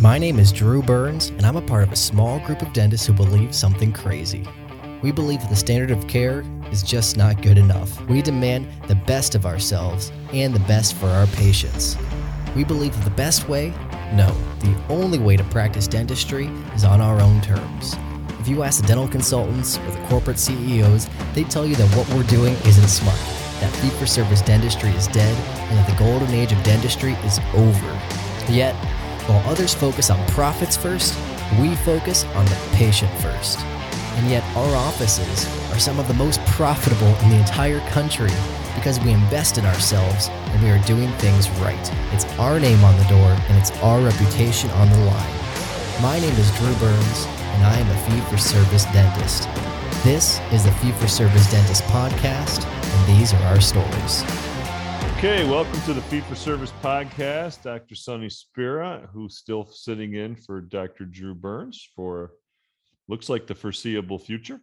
My name is Drew Burns, and I'm a part of a small group of dentists who believe something crazy. We believe that the standard of care is just not good enough. We demand the best of ourselves and the best for our patients. We believe that the best way? No, the only way to practice dentistry is on our own terms. If you ask the dental consultants or the corporate CEOs, they tell you that what we're doing isn't smart, that fee for service dentistry is dead, and that the golden age of dentistry is over. Yet, while others focus on profits first, we focus on the patient first. And yet, our offices are some of the most profitable in the entire country because we invest in ourselves and we are doing things right. It's our name on the door and it's our reputation on the line. My name is Drew Burns, and I am a fee for service dentist. This is the Fee for Service Dentist podcast, and these are our stories. Okay, welcome to the Fee for Service podcast. Dr. Sonny Spera, who's still sitting in for Dr. Drew Burns for looks like the foreseeable future.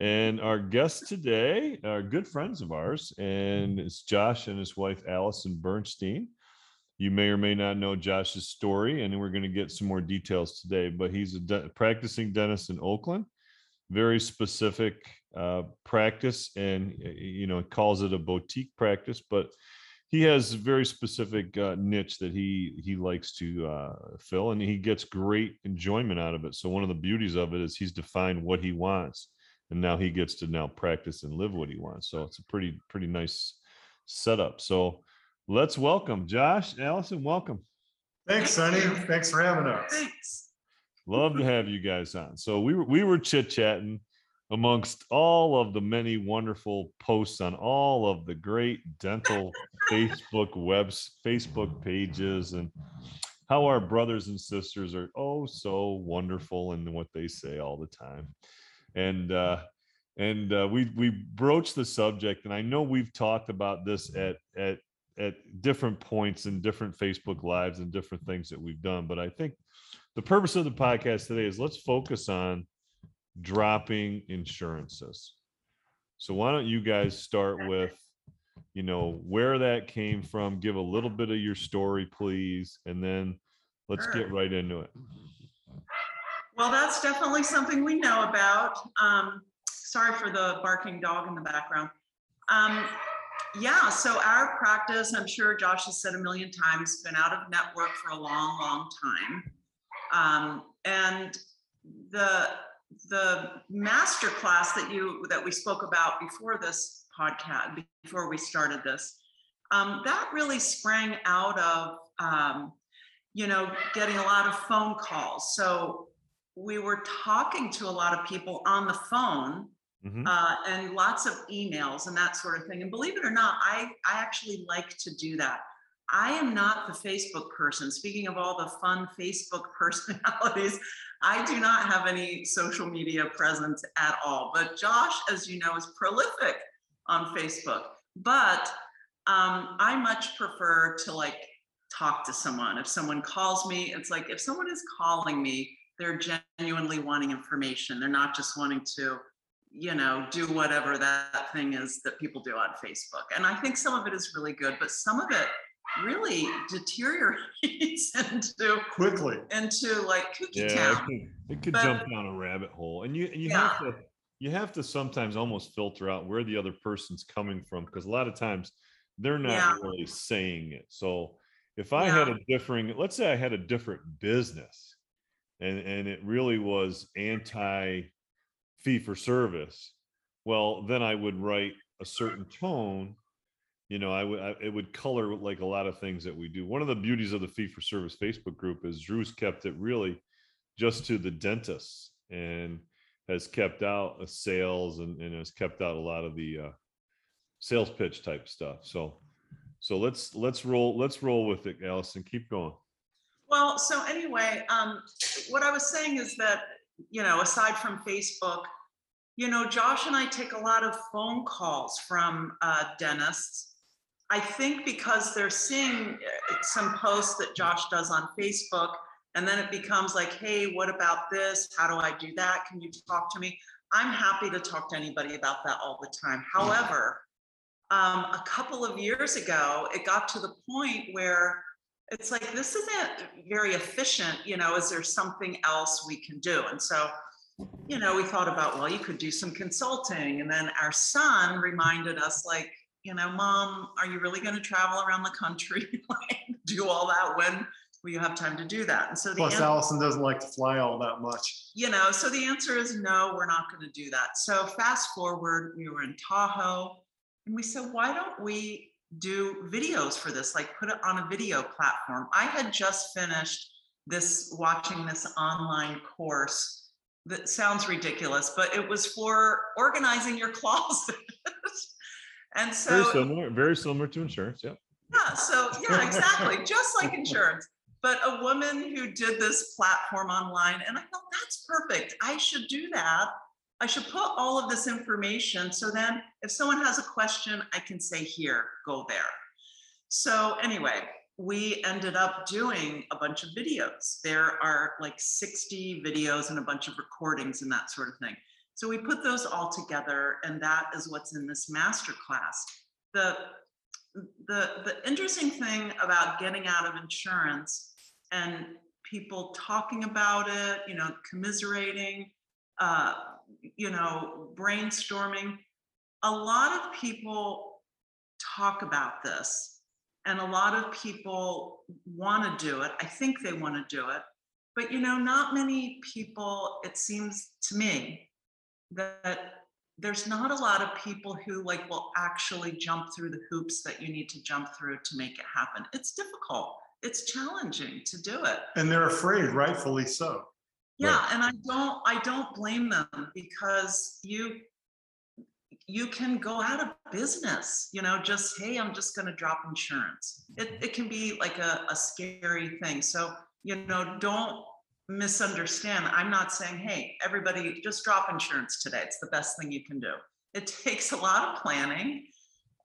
And our guests today are good friends of ours, and it's Josh and his wife Allison Bernstein. You may or may not know Josh's story, and we're going to get some more details today. But he's a de- practicing dentist in Oakland, very specific uh, practice, and you know calls it a boutique practice, but he has very specific uh, niche that he he likes to uh, fill, and he gets great enjoyment out of it. So one of the beauties of it is he's defined what he wants, and now he gets to now practice and live what he wants. So it's a pretty pretty nice setup. So let's welcome Josh Allison. Welcome. Thanks, Sonny. Thanks for having us. Thanks. Love to have you guys on. So we were we were chit chatting amongst all of the many wonderful posts on all of the great dental Facebook webs, Facebook pages, and how our brothers and sisters are oh so wonderful in what they say all the time. And uh and uh, we we broached the subject, and I know we've talked about this at at at different points in different Facebook lives and different things that we've done. But I think the purpose of the podcast today is let's focus on dropping insurances. So why don't you guys start with, you know, where that came from? Give a little bit of your story, please, and then let's Sure. get right into it. Well, that's definitely something we know about. Um, sorry for the barking dog in the background. Um, yeah, so our practice, I'm sure Josh has said a million times, been out of network for a long, long time. Um, and the the master class that you that we spoke about before this podcast, before we started this, um, that really sprang out of um, you know getting a lot of phone calls. So we were talking to a lot of people on the phone Mhm. uh, and lots of emails and that sort of thing. And believe it or not, I I actually like to do that. I am not the Facebook person. Speaking of all the fun Facebook personalities, I do not have any social media presence at all. But Josh, as you know, is prolific on Facebook. But um, I much prefer to like talk to someone. If someone calls me, it's like if someone is calling me, they're genuinely wanting information. They're not just wanting to, you know, do whatever that thing is that people do on Facebook. And I think some of it is really good, but some of it really deteriorates into Quickly. into like kooky Yeah, it town. could, it could But- jump down a rabbit hole, and you and you have to you have to sometimes almost filter out where the other person's coming from because a lot of times they're not Yeah. really saying it. So if I had a differing, let's say I had a different business, and and it really was anti fee for service, well then I would write a certain tone. You know, I would it would color like a lot of things that we do. One of the beauties of the fee for service Facebook group is Drew's kept it really just to the dentists and has kept out uh, sales and, and has kept out a lot of the uh, sales pitch type stuff. So so let's let's roll let's roll with it, Allison. Keep going. Well, so anyway, um, what I was saying is that, you know, aside from Facebook, you know, Josh and I take a lot of phone calls from uh, dentists. I think because they're seeing uh, some posts that Josh does on Facebook, and then it becomes like, hey, what about this? How do I do that? Can you talk to me? I'm happy to talk to anybody about that all the time. However, um, a couple of years ago, it got to the point where it's like, this isn't very efficient. You know, is there something else we can do? And so, you know, we thought about, well, you could do some consulting. And then our son reminded us, like, you know, mom, are you really going to travel around the country, like, do all that when will you have time to do that? And so the Plus answer, Allison doesn't like to fly all that much. you know, so the answer is no, we're not going to do that. So fast forward, we were in Tahoe and we said, why don't we do videos for this? Like put it on a video platform. I had just finished this, watching this online course that sounds ridiculous, but it was for organizing your closet. And Very so similar, very similar to insurance. Yeah. yeah, so yeah, exactly, just like insurance. But a woman who did this platform online, and I thought that's perfect. I should do that. I should put all of this information so then if someone has a question, I can say, here, go there. So anyway, we ended up doing a bunch of videos. There are like 60 videos and a bunch of recordings and that sort of thing. So we put those all together, and that is what's in this master class. The the the interesting thing about getting out of insurance and people talking about it, you know, commiserating, uh, you know, brainstorming. A lot of people talk about this, and a lot of people want to do it. I think they want to do it, but you know, not many people. It seems to me that there's not a lot of people who like will actually jump through the hoops that you need to jump through to make it happen. It's difficult. It's challenging to do it. And they're afraid, rightfully so. Yeah, and I don't I don't blame them because you you can go out of business, you know, just hey, I'm just gonna drop insurance. It it can be like a, a scary thing. So, you know, don't misunderstand. I'm not saying, hey, everybody just drop insurance today. It's the best thing you can do. It takes a lot of planning.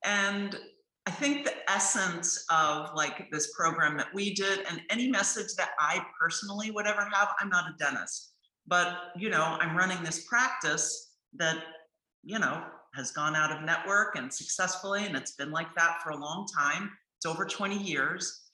And I think the essence of like this program that we did and any message that I personally would ever have, I'm not a dentist, but you know, I'm running this practice that, you know, has gone out of network and successfully, and it's been like that for a long time. It's over 20 years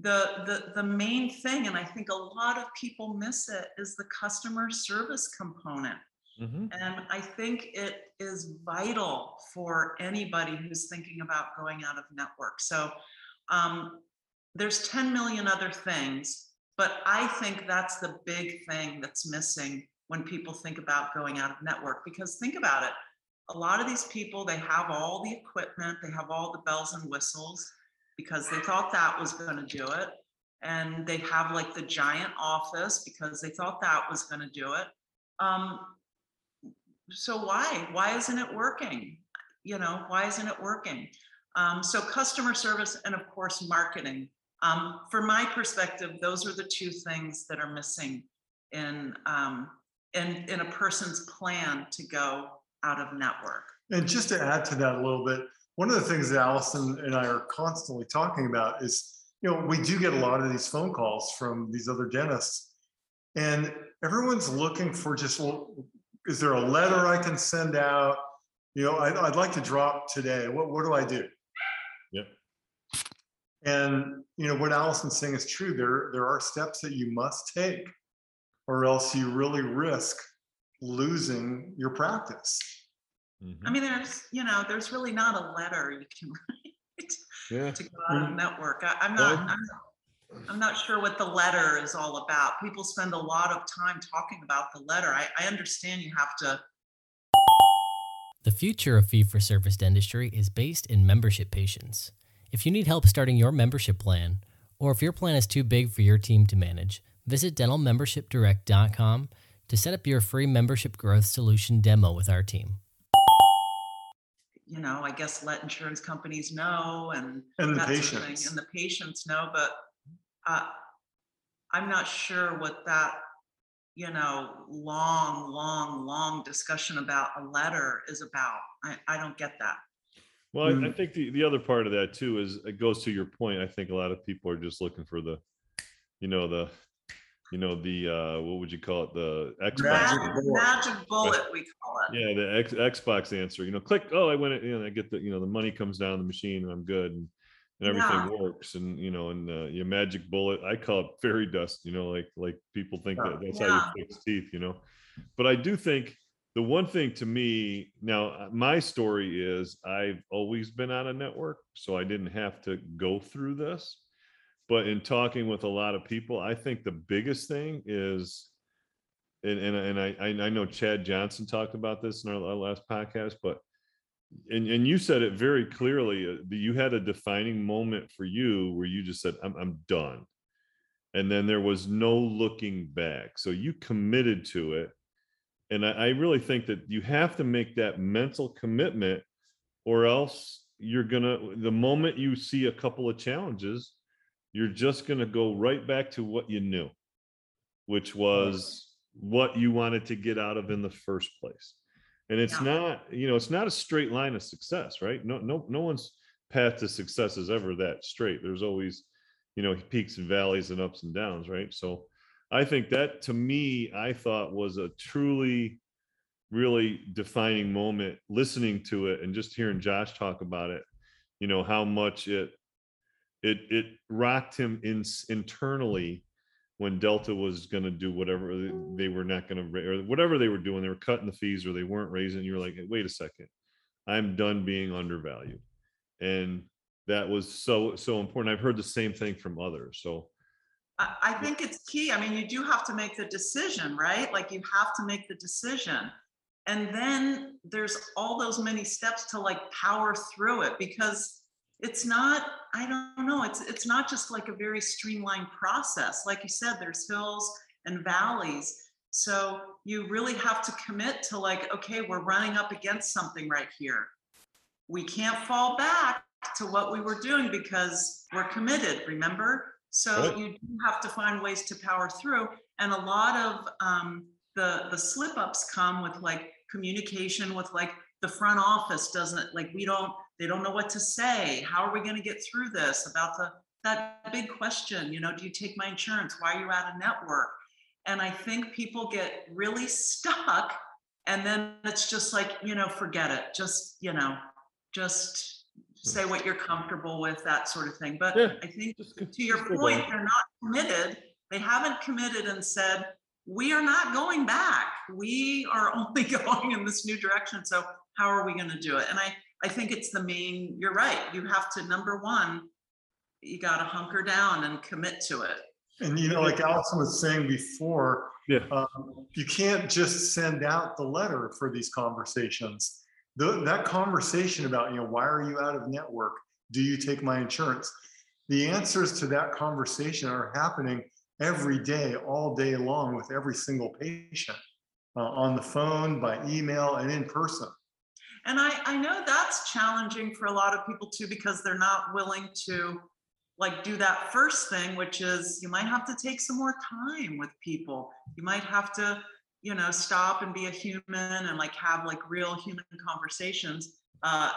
the the the main thing and i think a lot of people miss it is the customer service component. Mhm. and i think it is vital for anybody who's thinking about going out of network. So um, there's 10 million other things but i think that's the big thing that's missing when people think about going out of network because think about it. A lot of these people they have all the equipment they have all the bells and whistles because they thought that was going to do it. And they have like the giant office because they thought that was going to do it. Um, so why? Why isn't it working? You know, why isn't it working? Um, so customer service and of course marketing. Um, from my perspective, those are the two things that are missing in um, in in a person's plan to go out of network. And just to add to that a little bit, one of the things that Allison and I are constantly talking about is, you know, we do get a lot of these phone calls from these other dentists, and everyone's looking for just, well, is there a letter I can send out? You know, I'd, I'd like to drop today. What, what do I do? Yep. And, you know, what Allison's saying is true. There, there are steps that you must take, or else you really risk losing your practice. Mhm. I mean, there's, you know, there's really not a letter you can write Yeah. to go out of network. I, I'm not, Well- I'm, I'm not sure what the letter is all about. People spend a lot of time talking about the letter. I, I understand you have to The future of fee for service dentistry is based in membership patients. If you need help starting your membership plan, or if your plan is too big for your team to manage, visit dentalmembershipdirect.com to set up your free membership growth solution demo with our team. You know, I guess let insurance companies know and And the that sort of patients. and the patients know, but uh, I'm not sure what that, you know, long, long, long discussion about a letter is about. I, I don't get that. Well, I, I Mm. think the, the other part of that too is it goes to your point. I think a lot of people are just looking for the, you know, the, you know, the, uh, what would you call it? The Xbox. Magic Magic, bullet. we call it. Yeah, the X, Xbox answer, you know, click, oh, I went, you know, I get the, you know, the money comes down the machine and I'm good and, and everything works and, you know, and, uh, your magic bullet, I call it fairy dust, you know, like, like people think that that's how you fix teeth, you know? But I do think the one thing to me, now, uh, my story is I've always been on a network, so I didn't have to go through this. But in talking with a lot of people, I think the biggest thing is and and and I I know Chad Johnson talked about this in our, last podcast, but and and you said it very clearly uh, you had a defining moment for you where you just said I'm I'm done, and then there was no looking back. So you committed to it, and I, I really think that you have to make that mental commitment, or else you're gonna the moment you see a couple of challenges, you're just gonna go right back to what you knew which was what you wanted to get out of in the first place. And it's Yeah. not, you know, it's not a straight line of success, right? No, no, no one's path to success is ever that straight. There's always, you know, peaks and valleys and ups and downs, right? So I think that to me, I thought was a truly, really defining moment listening to it and just hearing Josh talk about it, you know, how much it it it rocked him in internally when Delta was going to do whatever they- were not going to, or whatever they were doing, they were cutting the fees or they weren't raising. You're like, wait a second, I'm done being undervalued, and that was so so important. I've heard the same thing from others. So I think it's key. I mean, you do have to make the decision, right? Like you have to make the decision. And then there's all those many steps to like power through it because it's not, I don't know, it's it's not just like a very streamlined process. Like you said, there's hills and valleys. So you really have to commit to like, okay, we're running up against something right here. We can't fall back to what we were doing because we're committed, remember? So Right. you do have to find ways to power through. And a lot of um, the the slip ups come with like communication with like the front office doesn't like we don't they don't know what to say. How are we going to get through this? About the that big question, you know, do you take my insurance? Why are you out of network? And I think people get really stuck and then it's just like, you know, forget it. Just, you know, just say what you're comfortable with, that sort of thing. But Yeah. I think just to your point, they're not committed. They haven't committed and said, we are not going back. We are only going in this new direction. So how are we going to do it? And I, I think it's the main, you're right. You have to, number one, you got to hunker down and commit to it. And you know, like Allison was saying before, Yeah. um, you can't just send out the letter for these conversations. The, that conversation about, you know, why are you out of network? Do you take my insurance? The answers to that conversation are happening every day, all day long with every single patient uh, on the phone, by email, and in person. And I, I know that's challenging for a lot of people too, because they're not willing to like do that first thing, which is you might have to take some more time with people. You might have to, you know, stop and be a human and like have like real human conversations. Uh,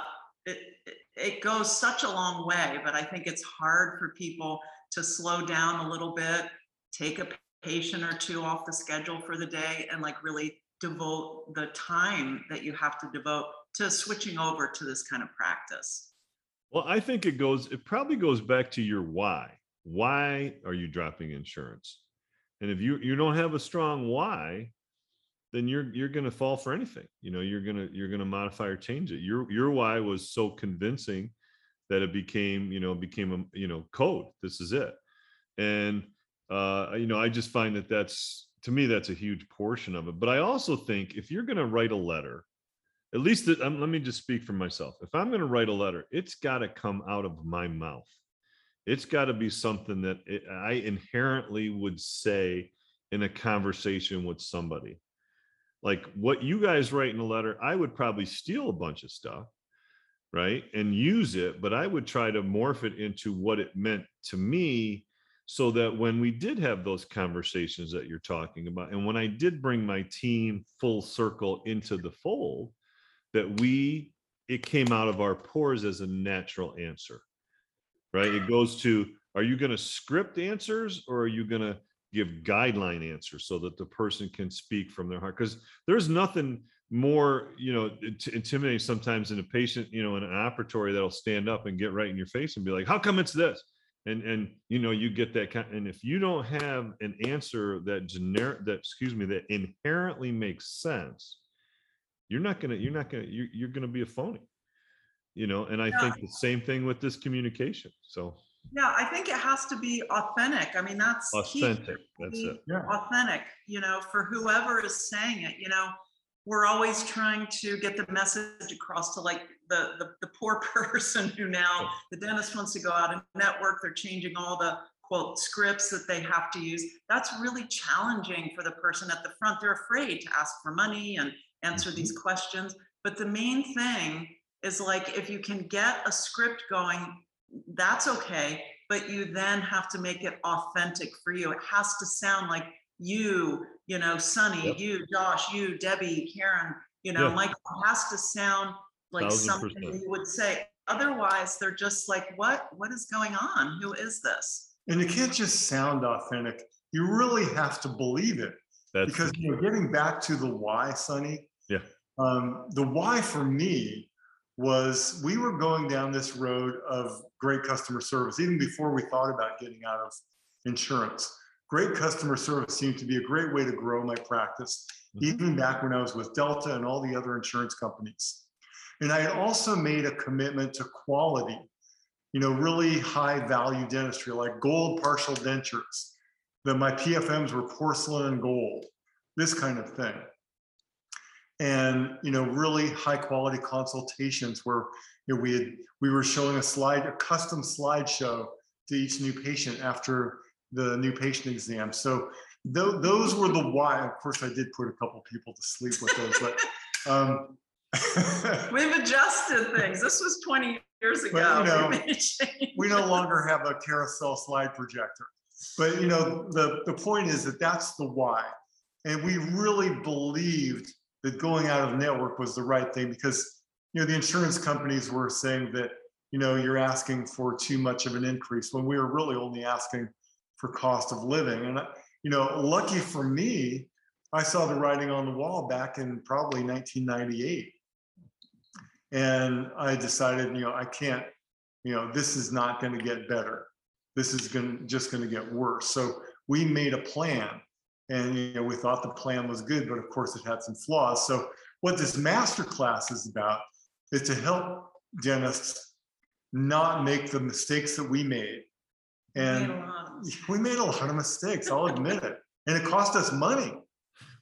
it, it, it goes such a long way, but I think it's hard for people to slow down a little bit, take a patient or two off the schedule for the day and like really devote the time that you have to devote to switching over to this kind of practice. Well, I think it goes, it probably goes back to your why. Why are you dropping insurance? And if you you don't have a strong why, then you're you're gonna fall for anything. You know, you're gonna you're gonna modify or change it. Your your why was so convincing that it became, you know, became a you know code. This is it. And uh, you know, I just find that that's to me that's a huge portion of it. But I also think if you're gonna write a letter, at least um, let me just speak for myself. If I'm going to write a letter, it's got to come out of my mouth. It's got to be something that it, I inherently would say in a conversation with somebody. Like what you guys write in a letter, I would probably steal a bunch of stuff, right? And use it, but I would try to morph it into what it meant to me so that when we did have those conversations that you're talking about and when i did bring my team full circle into the fold that we it came out of our pores as a natural answer right? It goes to are you going to script answers or are you going to give guideline answers so that the person can speak from their heart? Because there's nothing more you know int- intimidating sometimes in a patient you know in an operatory that'll stand up and get right in your face and be like how come it's this? And and you know you get that kind and if you don't have an answer that generic that excuse me that inherently makes sense you're not gonna you're not gonna you're, you're gonna be a phony you know and i Yeah. think the same thing with this communication so Yeah, I think it has to be authentic. I mean, that's key. authentic that's it Yeah. authentic, you know, for whoever is saying it, you know, we're always trying to get the message across to like the, the, the poor person who now the dentist wants to go out and network, they're changing all the quote scripts that they have to use. That's really challenging for the person at the front. They're afraid to ask for money and answer these mm-hmm. questions. But the main thing is like, if you can get a script going, that's okay, but you then have to make it authentic for you. It has to sound like you, you know, Sonny, Yep. you, Josh, you, Debbie, Karen, you know, Yeah. Michael it has to sound like something percent. you would say. Otherwise, they're just like, what, what is going on? Who is this? And it can't just sound authentic. You really have to believe it. that's because you know, getting back to the why, Sonny. Um, the why for me was we were going down this road of great customer service even before we thought about getting out of insurance. Great customer service seemed to be a great way to grow my practice, Mhm. even back when I was with Delta and all the other insurance companies. And I had also made a commitment to quality, you know, really high value dentistry, like gold partial dentures, that my PFMs were porcelain and gold, this kind of thing. And, you know, really high quality consultations where, you know, we had, we were showing a slide, a custom slideshow to each new patient after the new patient exam. So tho- those were the why. Of course, I did put a couple people to sleep with those, but, um, We've adjusted things. This was 20 years But, ago. you know, We we no longer have a carousel slide projector. But you know, the, the point is that that's the why. And we really believed that going out of network was the right thing because, you know, the insurance companies were saying that, you know, you're asking for too much of an increase when we were really only asking for cost of living. And, you know, lucky for me, I saw the writing on the wall back in probably 1998. And I decided, you know, I can't, you know, this is not going to get better. This is going just going to get worse. So we made a plan and you know we thought the plan was good, but of course it had some flaws. So what this master class is about is to help dentists not make the mistakes that we made. We made a And lot we made a lot of mistakes, I'll admit it. And it cost us money.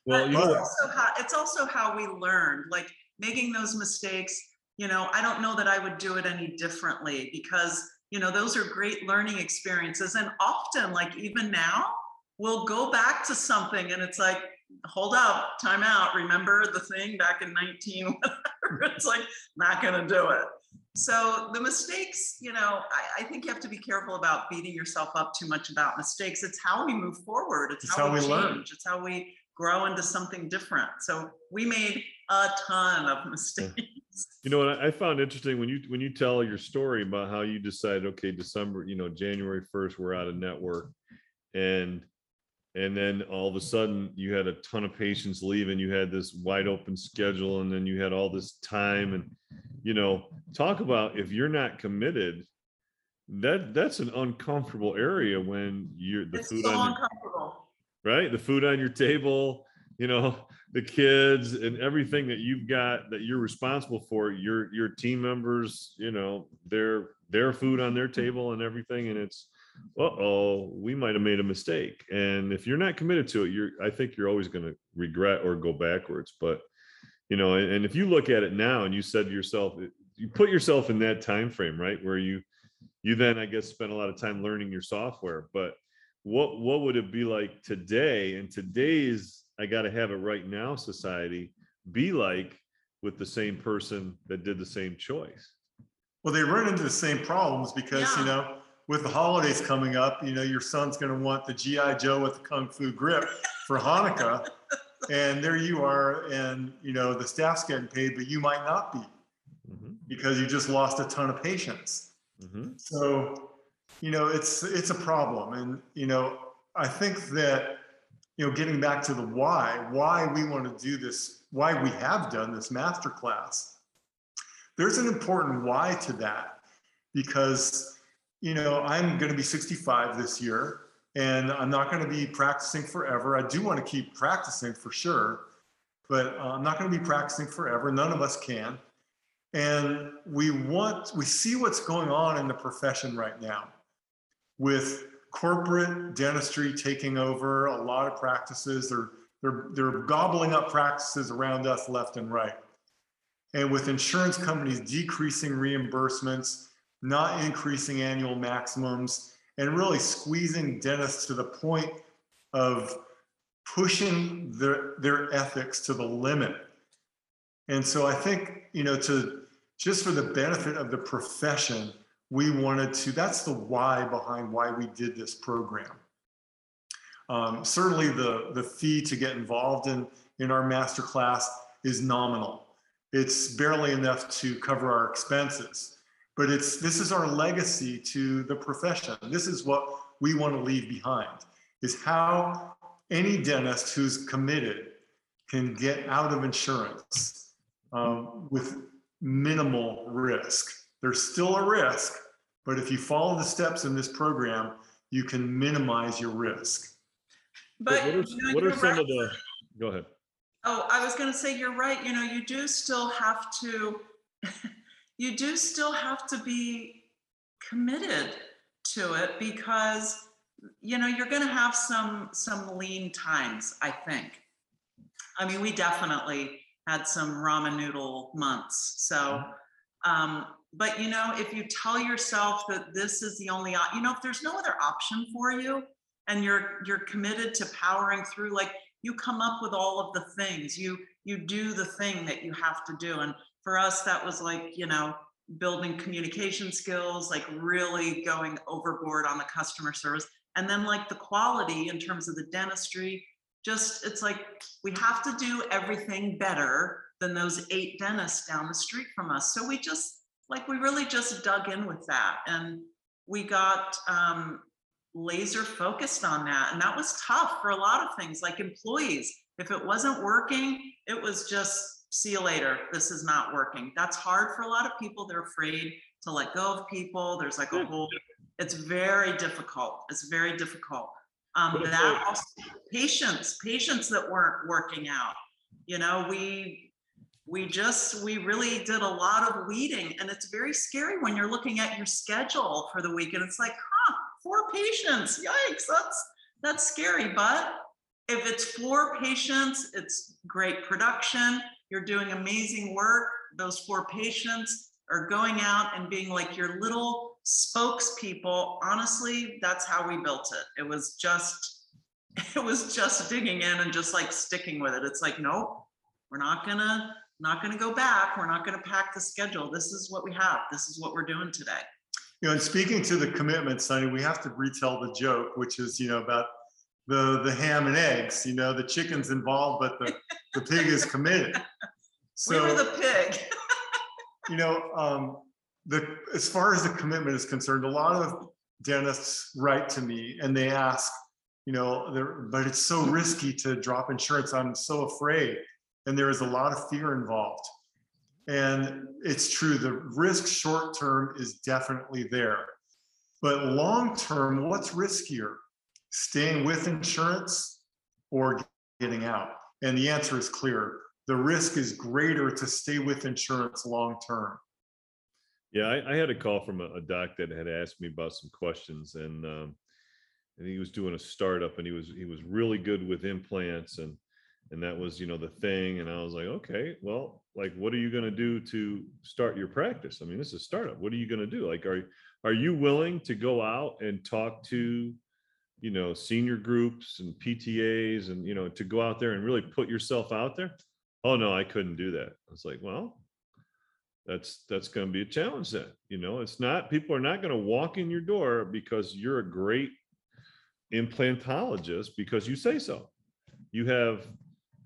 well But you it's know also how it's also how we learned like making those mistakes you know i don't know that i would do it any differently because you know those are great learning experiences and often like even now we'll go back to something and it's like hold up time out. Remember the thing back in 19 it's like not gonna do it. So the mistakes you know I, I think you have to be careful about beating yourself up too much about mistakes. It's how we move forward. It's, It's how, how we we learn. change. It's how we grow into something different. So we made a ton of mistakes. You know what I I found interesting when you when you tell your story about how you decided, okay, December, you know, January first, we're out of network, and and then all of a sudden you had a ton of patients leaving. You had this wide open schedule, and then you had all this time, and you know, talk about if you're not committed, that that's an uncomfortable area when you're the it's food so on your right? The food on your table, you know, the kids and everything that you've got that you're responsible for, your your team members, you know, their their food on their table and everything. And it's, uh-oh, we might have made a mistake. And if you're not committed to it, you're I think you're always gonna regret or go backwards. But you know, and, and if you look at it now and you said to yourself, you put yourself in that time frame, right? Where you you then I guess spend a lot of time learning your software, but what what would it be like today in today's i got to have it right now society be like with the same person that did the same choice Well, they run into the same problems because, you know, with the holidays coming up, you know, your son's going to want the GI Joe with the kung fu grip for Hanukkah, and there you are, and you know the staff's getting paid, but you might not be Mhm, because you just lost a ton of patients. mhm. So, you know, it's it's a problem, and you know, I think that you know, getting back to the why, why we want to do this, why we have done this master class. There's an important why to that because you know, I'm going to be 65 this year and I'm not going to be practicing forever. I do want to keep practicing for sure, but uh, I'm not going to be practicing forever. None of us can. And we want, we see what's going on in the profession right now with corporate dentistry taking over a lot of practices. They're, they're, they're gobbling up practices around us left and right. And with insurance companies decreasing reimbursements, not increasing annual maximums, and really squeezing dentists to the point of pushing their, their ethics to the limit. And so I think, you know, to just for the benefit of the profession, we wanted to, that's the why behind why we did this program. Um, certainly the, the fee to get involved in, in our master class is nominal. It's barely enough to cover our expenses, but it's, this is our legacy to the profession. This is what we want to leave behind is how any dentist who's committed can get out of insurance um, with minimal risk. There's still a risk, but if you follow the steps in this program, you can minimize your risk. But What are, you know, what are you're some right. of the, go ahead. Oh, I was gonna say, you're right, you know, you do still have to, you do still have to be committed to it because, you know, you're gonna have some, some lean times, I think. I mean, we definitely had some ramen noodle months, so, um, but you know, if you tell yourself that this is the only, you know, if there's no other option for you and you're, you're committed to powering through, like, you come up with all of the things you you do the thing that you have to do and for us that was like you know building communication skills like really going overboard on the customer service and then like the quality in terms of the dentistry just it's like we have to do everything better than those eight dentists down the street from us so we just like we really just dug in with that and we got um, laser focused on that. And that was tough for a lot of things like employees. If it wasn't working, it was just see you later. This is not working. That's hard for a lot of people. They're afraid to let go of people. There's like a whole, it's very difficult. It's very difficult. Um, that also, patients, patients that weren't working out, you know, we, we just, we really did a lot of weeding and it's very scary when you're looking at your schedule for the week and it's like, huh, four patients, yikes, that's, that's scary. But if it's four patients, it's great production, you're doing amazing work. Those four patients are going out and being like your little spokespeople. Honestly, that's how we built it. It was just, it was just digging in and just like sticking with it. It's like, nope, we're not gonna, not gonna go back. We're not gonna pack the schedule. This is what we have. This is what we're doing today. You know, and speaking to the commitment, Sonny, we have to retell the joke, which is, you know, about the the ham and eggs. You know, the chicken's involved, but the the pig is committed. We were So the pig. you know, um, the as far as the commitment is concerned, a lot of dentists write to me and they ask, you know, but it's so risky to drop insurance. I'm so afraid, and there is a lot of fear involved. And it's true, the risk short term is definitely there. But long term, what's riskier? Staying with insurance or getting out? And the answer is clear. The risk is greater to stay with insurance long term. Yeah, I, I had a call from a, a doc that had asked me about some questions and um, and he was doing a startup and he was he was really good with implants and and that was you know the thing and I was like okay well like what are you going to do to start your practice I mean this is a startup what are you going to do like are are you willing to go out and talk to you know senior groups and PTAs and you know to go out there and really put yourself out there? Oh no I couldn't do that. I was like well that's that's going to be a challenge then. You know it's not people are not going to walk in your door because you're a great implantologist because you say so. You have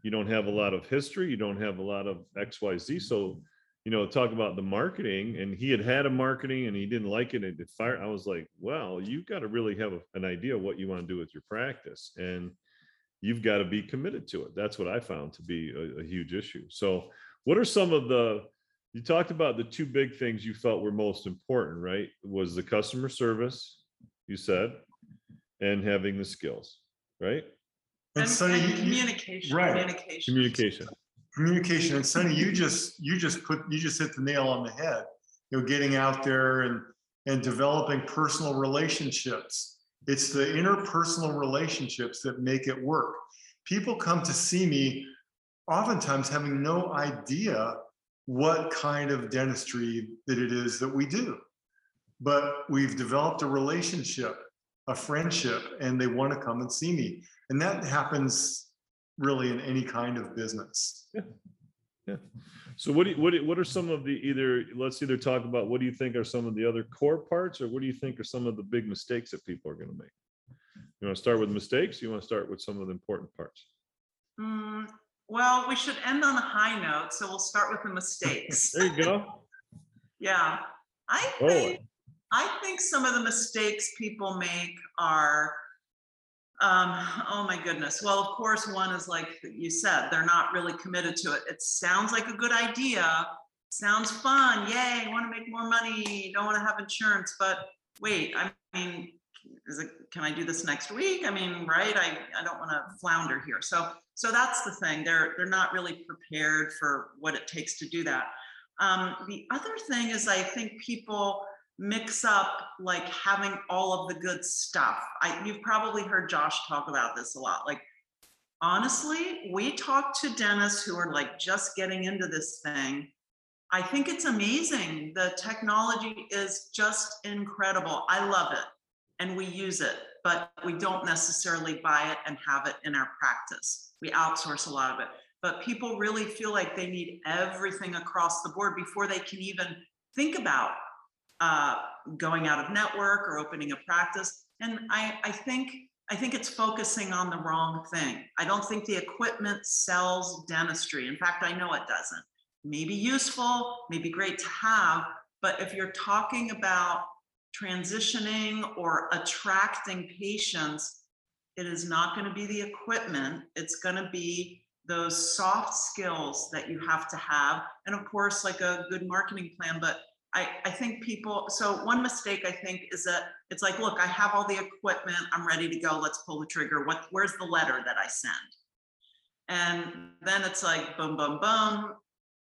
you don't have a lot of history you don't have a lot of xyz so you know talk about the marketing and he had had a marketing and he didn't like it and it fired i was like well you've got to really have a, an idea what you want to do with your practice and you've got to be committed to it. That's what i found to be a, a huge issue. So what are some of the you talked about the two big things you felt were most important right? Was the customer service you said and having the skills right? And And, Sonny, and you- you- communication, right. communication. communication communication and Sonny, you just you just put you just hit the nail on the head. You know, getting out there and and developing personal relationships. It's the interpersonal relationships that make it work. People come to see me oftentimes having no idea what kind of dentistry that it is that we do. But we've developed a relationship, a friendship, and they want to come and see me. And that happens really in any kind of business. Yeah. Yeah. So what do you, what, do- what are some of the either, let's either talk about what do you think are some of the other core parts or what do you think are some of the big mistakes that people are going to make? You want to start with mistakes? You want to start with some of the important parts? Mm, Well, we should end on a high note, so we'll start with the mistakes. There you go. Yeah, I Roll it. think, I think some of the mistakes people make are, um, oh my goodness. Well, of course, one is like you said, they're not really committed to it. It sounds like a good idea. Sounds fun. Yay, want to make more money. Don't want to have insurance, but wait, I mean, is it, can I do this next week? I mean, right? I, I don't want to flounder here. So, so that's the thing. They're, they're not really prepared for what it takes to do that. Um, the other thing is I think people mix up like having all of the good stuff. I, you've probably heard Josh talk about this a lot. Like, honestly, we talk to dentists who are like just getting into this thing. I think it's amazing. The technology is just incredible. I love it and we use it, but we don't necessarily buy it and have it in our practice. We outsource a lot of it. But people really feel like they need everything across the board before they can even think about uh, going out of network or opening a practice. And I, I think I think it's focusing on the wrong thing. I don't think the equipment sells dentistry. In fact, I know it doesn't. Maybe useful, maybe great to have, but if you're talking about transitioning or attracting patients, it is not going to be the equipment. It's going to be those soft skills that you have to have. And of course, like a good marketing plan. But I, I think people, so one mistake I think is that it's like, look, I have all the equipment. I'm ready to go. Let's pull the trigger. What, where's the letter that I send? And then it's like, boom, boom, boom.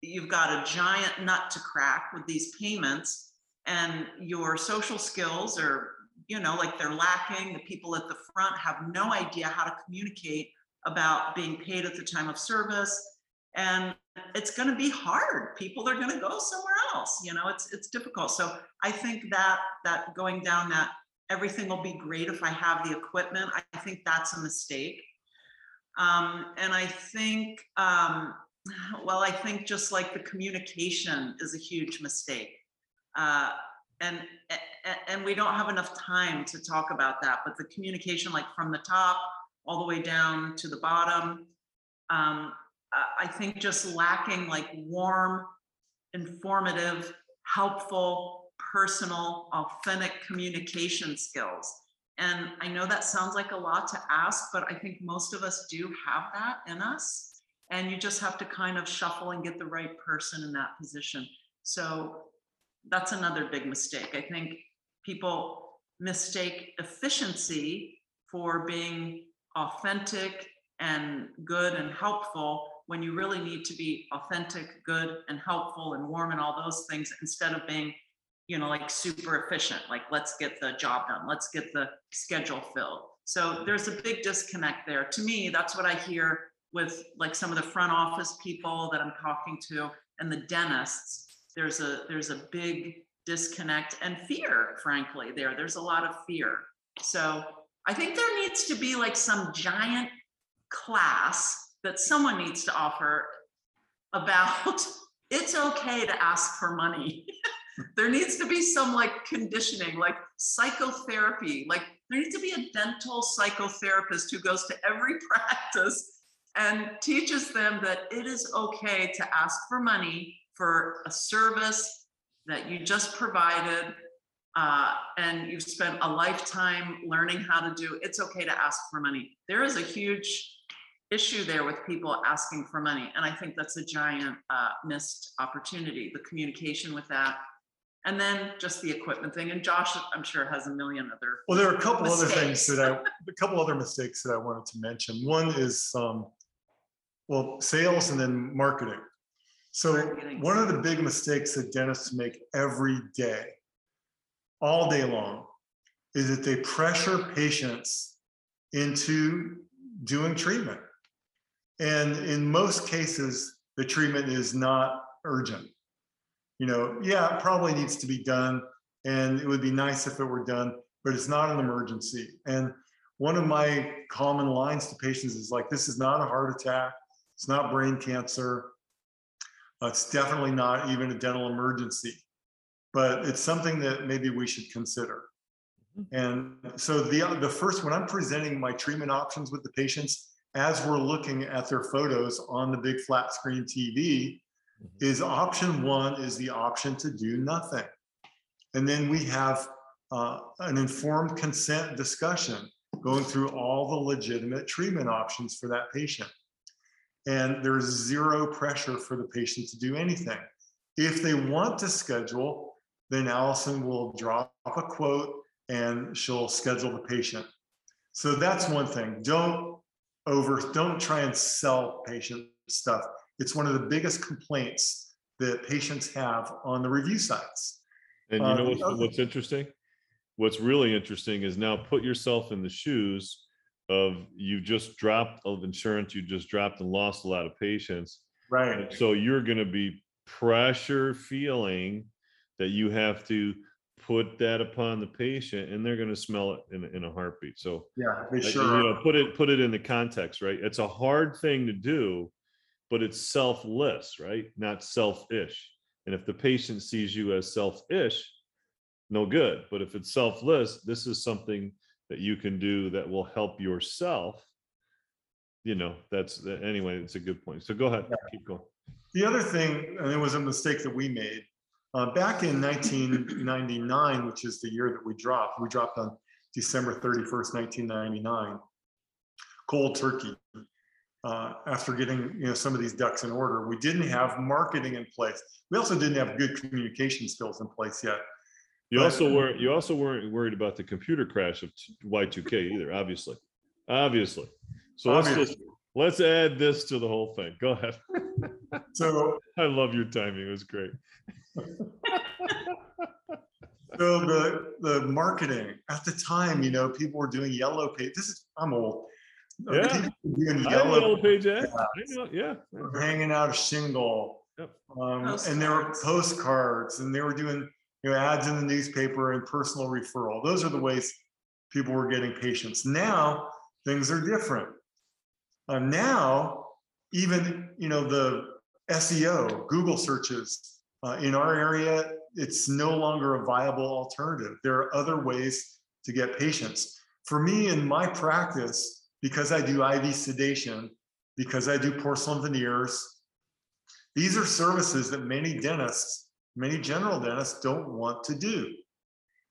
You've got a giant nut to crack with these payments and your social skills are, you know, like they're lacking. The people at the front have no idea how to communicate about being paid at the time of service. And it's going to be hard. People are going to go somewhere else. You know, it's it's difficult. So I think that that going down that everything will be great if I have the equipment. I think that's a mistake. Um, and I think, um, well, I think just like the communication is a huge mistake. Uh, and and we don't have enough time to talk about that. But the communication, like from the top all the way down to the bottom, um, I think just lacking like warm, informative, helpful, personal, authentic communication skills. And I know that sounds like a lot to ask, but I think most of us do have that in us. And you just have to kind of shuffle and get the right person in that position. So that's another big mistake. I think people mistake efficiency for being authentic and good and helpful when you really need to be authentic, good and helpful and warm and all those things instead of being, you know, like super efficient, like let's get the job done, let's get the schedule filled. So there's a big disconnect there. To me, that's what I hear with like some of the front office people that I'm talking to and the dentists. There's a there's a big disconnect and fear, frankly, there. There's a lot of fear. So I think there needs to be like some giant class that someone needs to offer about it's okay to ask for money. there needs to be some like conditioning, like psychotherapy. Like there needs to be a dental psychotherapist who goes to every practice and teaches them that it is okay to ask for money for a service that you just provided uh, and you've spent a lifetime learning how to do it's okay to ask for money there is a huge issue there with people asking for money and i think that's a giant uh, missed opportunity the communication with that and then just the equipment thing and josh i'm sure has a million other Well, there are a couple other things that I, a couple other mistakes that I wanted to mention. One is, um, well, sales and then marketing. So Marketing. one of the big mistakes that dentists make every day, all day long, is that they pressure patients into doing treatment. And in most cases, the treatment is not urgent. You know, yeah, it probably needs to be done, and it would be nice if it were done, but it's not an emergency. And one of my common lines to patients is like, this is not a heart attack, it's not brain cancer, uh, it's definitely not even a dental emergency, but it's something that maybe we should consider. And so the, the first, when I'm presenting my treatment options with the patients, as we're looking at their photos on the big flat screen TV, is option one is the option to do nothing. And then we have uh, an informed consent discussion going through all the legitimate treatment options for that patient. And there's zero pressure for the patient to do anything. If they want to schedule, then Allison will drop a quote and she'll schedule the patient. So that's one thing. Don't over, don't try and sell patient stuff. It's one of the biggest complaints that patients have on the review sites. And you Uh, know what's, what's interesting? What's really interesting is now put yourself in the shoes of you just dropped of insurance, you just dropped and lost a lot of patients. Right. And So you're gonna be pressure feeling that you have to put that upon the patient and they're gonna smell it in, a- in a heartbeat. So Yeah, they like, sure you know, put it, put it in the context, right? It's a hard thing to do, but it's selfless, right? Not selfish. And if the patient sees you as selfish, no good. But if it's selfless, this is something that you can do that will help yourself. You know, that's anyway, it's a good point. So go ahead, keep going. The other thing, and it was a mistake that we made, uh, back in 1999, which is the year that we dropped, we dropped on December 31st, 1999, cold turkey. Uh, after getting, you know, some of these ducks in order, we didn't have marketing in place. We also didn't have good communication skills in place yet. You But- also weren't, you also weren't worried about the computer crash of Y2K either, obviously. Obviously. So let's just, let's add this to the whole thing. Go ahead. So I love your timing. It was great. So the the marketing at the time, you know, people were doing yellow page. This is I'm old. Yeah. people were doing I know yellow, Yellow Page ad. Know, yeah. hanging out a shingle, Yep. um, and there were Postcards. postcards, and they were doing you know ads in the newspaper and personal referral. Those are the ways people were getting patients. Now things are different. Uh, now even you know the SEO, Google searches uh, in our area, it's no longer a viable alternative. There are other ways to get patients. For me, in my practice, because I do IV sedation, because I do porcelain veneers, these are services that many dentists, many general dentists don't want to do.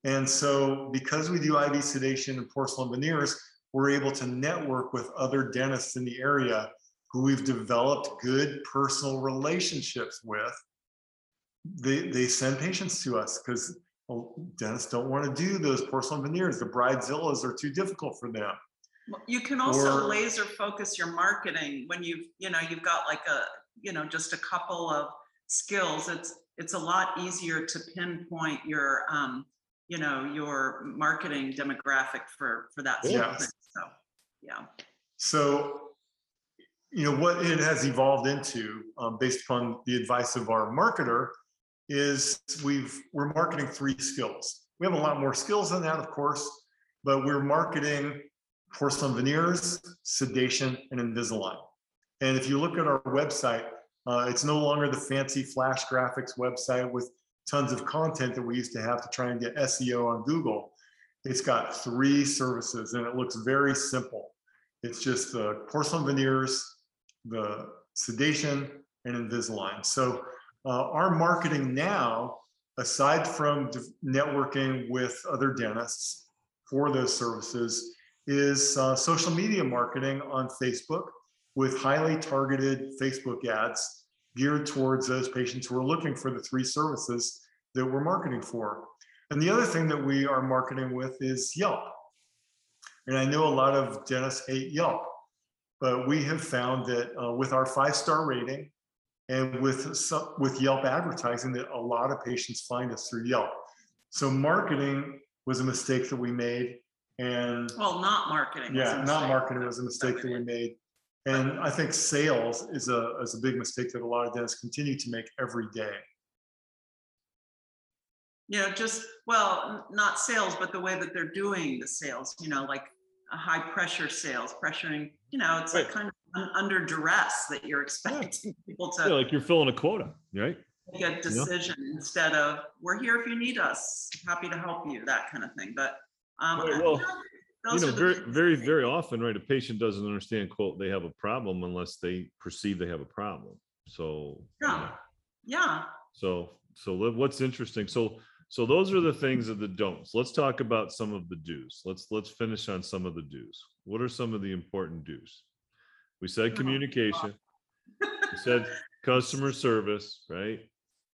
And so, because we do IV sedation and porcelain veneers, we're able to network with other dentists in the area who we've developed good personal relationships with they they send patients to us because dentists don't want to do those porcelain veneers. The bridezillas are too difficult for them. You can also Or- laser focus your marketing when you've, you know, you've got like a, you know, just a couple of skills. It's, it's a lot easier to pinpoint your, um, you know, your marketing demographic for, for that. sort of Yes. thing. So, yeah. So, you know, what it has evolved into, um, based upon the advice of our marketer, is we've we're marketing three skills. We have a lot more skills than that, of course, but we're marketing porcelain veneers, sedation, and Invisalign. And if you look at our website, Uh, it's no longer the fancy flash graphics website with tons of content that we used to have to try and get SEO on Google. It's got three services and it looks very simple. It's just the porcelain veneers, the sedation, and Invisalign. So uh, our marketing now, aside from networking with other dentists for those services, is uh, social media marketing on Facebook with highly targeted Facebook ads geared towards those patients who are looking for the three services that we're marketing for. And the other thing that we are marketing with is Yelp. And I know a lot of dentists hate Yelp, but we have found that uh, with our five star rating and with some, with Yelp advertising, that a lot of patients find us through Yelp. So marketing was a mistake that we made, and Well, not marketing. yeah, not marketing was a mistake that we made. And I think sales is a is a big mistake that a lot of dentists continue to make every day. You know, just, well, not sales, but the way that they're doing the sales, you know, like high pressure sales, pressuring, you know, it's like kind of un- under duress that you're expecting people Yeah, to like you're filling a quota, right? make a decision instead of, we're here if you need us, happy to help you, that kind of thing. But, um, Right, well, You know, very, very, very often, right, a patient doesn't understand, quote, they have a problem unless they perceive they have a problem. So. you know, Yeah, yeah. So, so what's interesting, so, so those are the things of the don'ts. Let's talk about some of the do's. Let's, let's finish on some of the do's. What are some of the important do's? We said Oh, communication, we said customer service, right?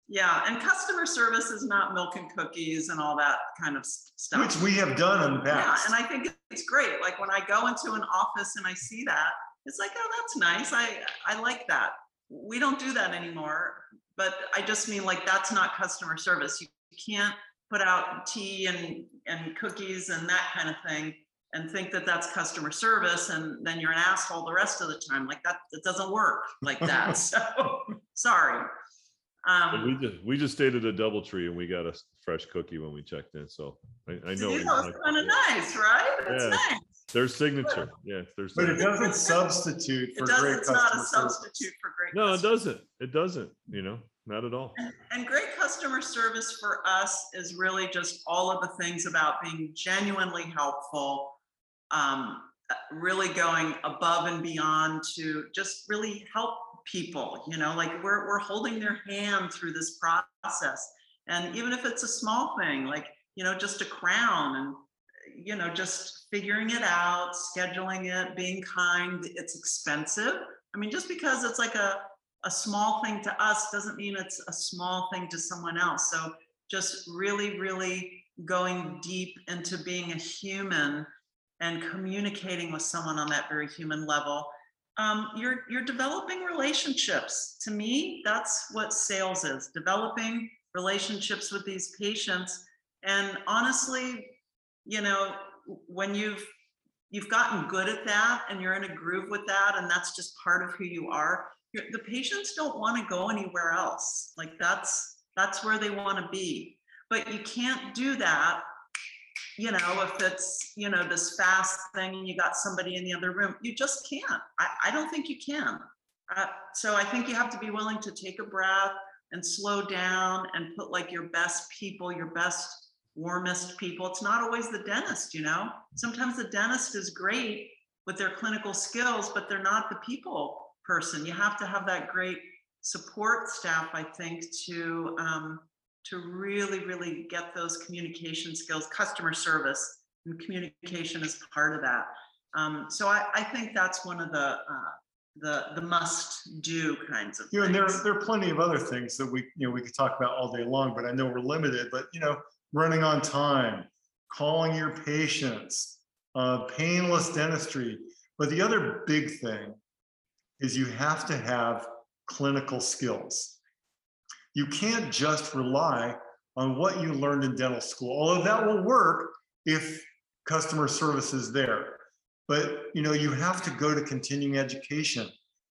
Yeah, and customer service is not milk and cookies and all that kind of stuff. Which we have done in the past. Yeah, past. and I think it's great. Like when I go into an office and I see that, it's like, oh, that's nice. I I like that. We don't do that anymore. But I just mean like that's not customer service. You can't put out tea and and cookies and that kind of thing and think that that's customer service and then you're an asshole the rest of the time. Like that, it doesn't work like that. So sorry. Um, We just, we just stayed at a Doubletree and we got a fresh cookie when we checked in, so I, I know. see, we that was like- kind of nice, right? It's Yeah. nice. Their signature, yeah, it's their. But it doesn't substitute It for does, great it's not a customer service. substitute for great. No, it doesn't. It doesn't, you know, not at all. And- great customer service for us is really just all of the things about being genuinely helpful. Um, really going above and beyond to just really help people, you know, like we're, we're holding their hand through this process. And even if it's a small thing, like, you know, just a crown and, you know, just figuring it out, scheduling it, being kind, it's expensive. I mean, just because it's like a, a small thing to us doesn't mean it's a small thing to someone else. So just really, really going deep into being a human and communicating with someone on that very human level. Um, you're you're developing relationships. To me, that's what sales is: developing relationships with these patients. And honestly, you know, when you've you've gotten good at that and you're in a groove with that, and that's just part of who you are, the patients don't want to go anywhere else. Like that's that's where they want to be. But you can't do that, you know, if it's you know this fast thing and you got somebody in the other room. You just can't. I, I don't think you can. Uh, so I think you have to be willing to take a breath and slow down and put like your best people, your best warmest people. It's not always the dentist, you know. Sometimes the dentist is great with their clinical skills, but they're not the people person. You have to have that great support staff, I think, to um, to really, really get those communication skills, customer service, and communication is part of that. Um, so I, I think that's one of the uh, the the must do kinds of You know, and there, there are plenty of other things that we, you know, we could talk about all day long, but I know we're limited, but you know, running on time, calling your patients, uh, painless dentistry. But the other big thing is you have to have clinical skills. You can't just rely on what you learned in dental school, although that will work if customer service is there. But you know, you have to go to continuing education.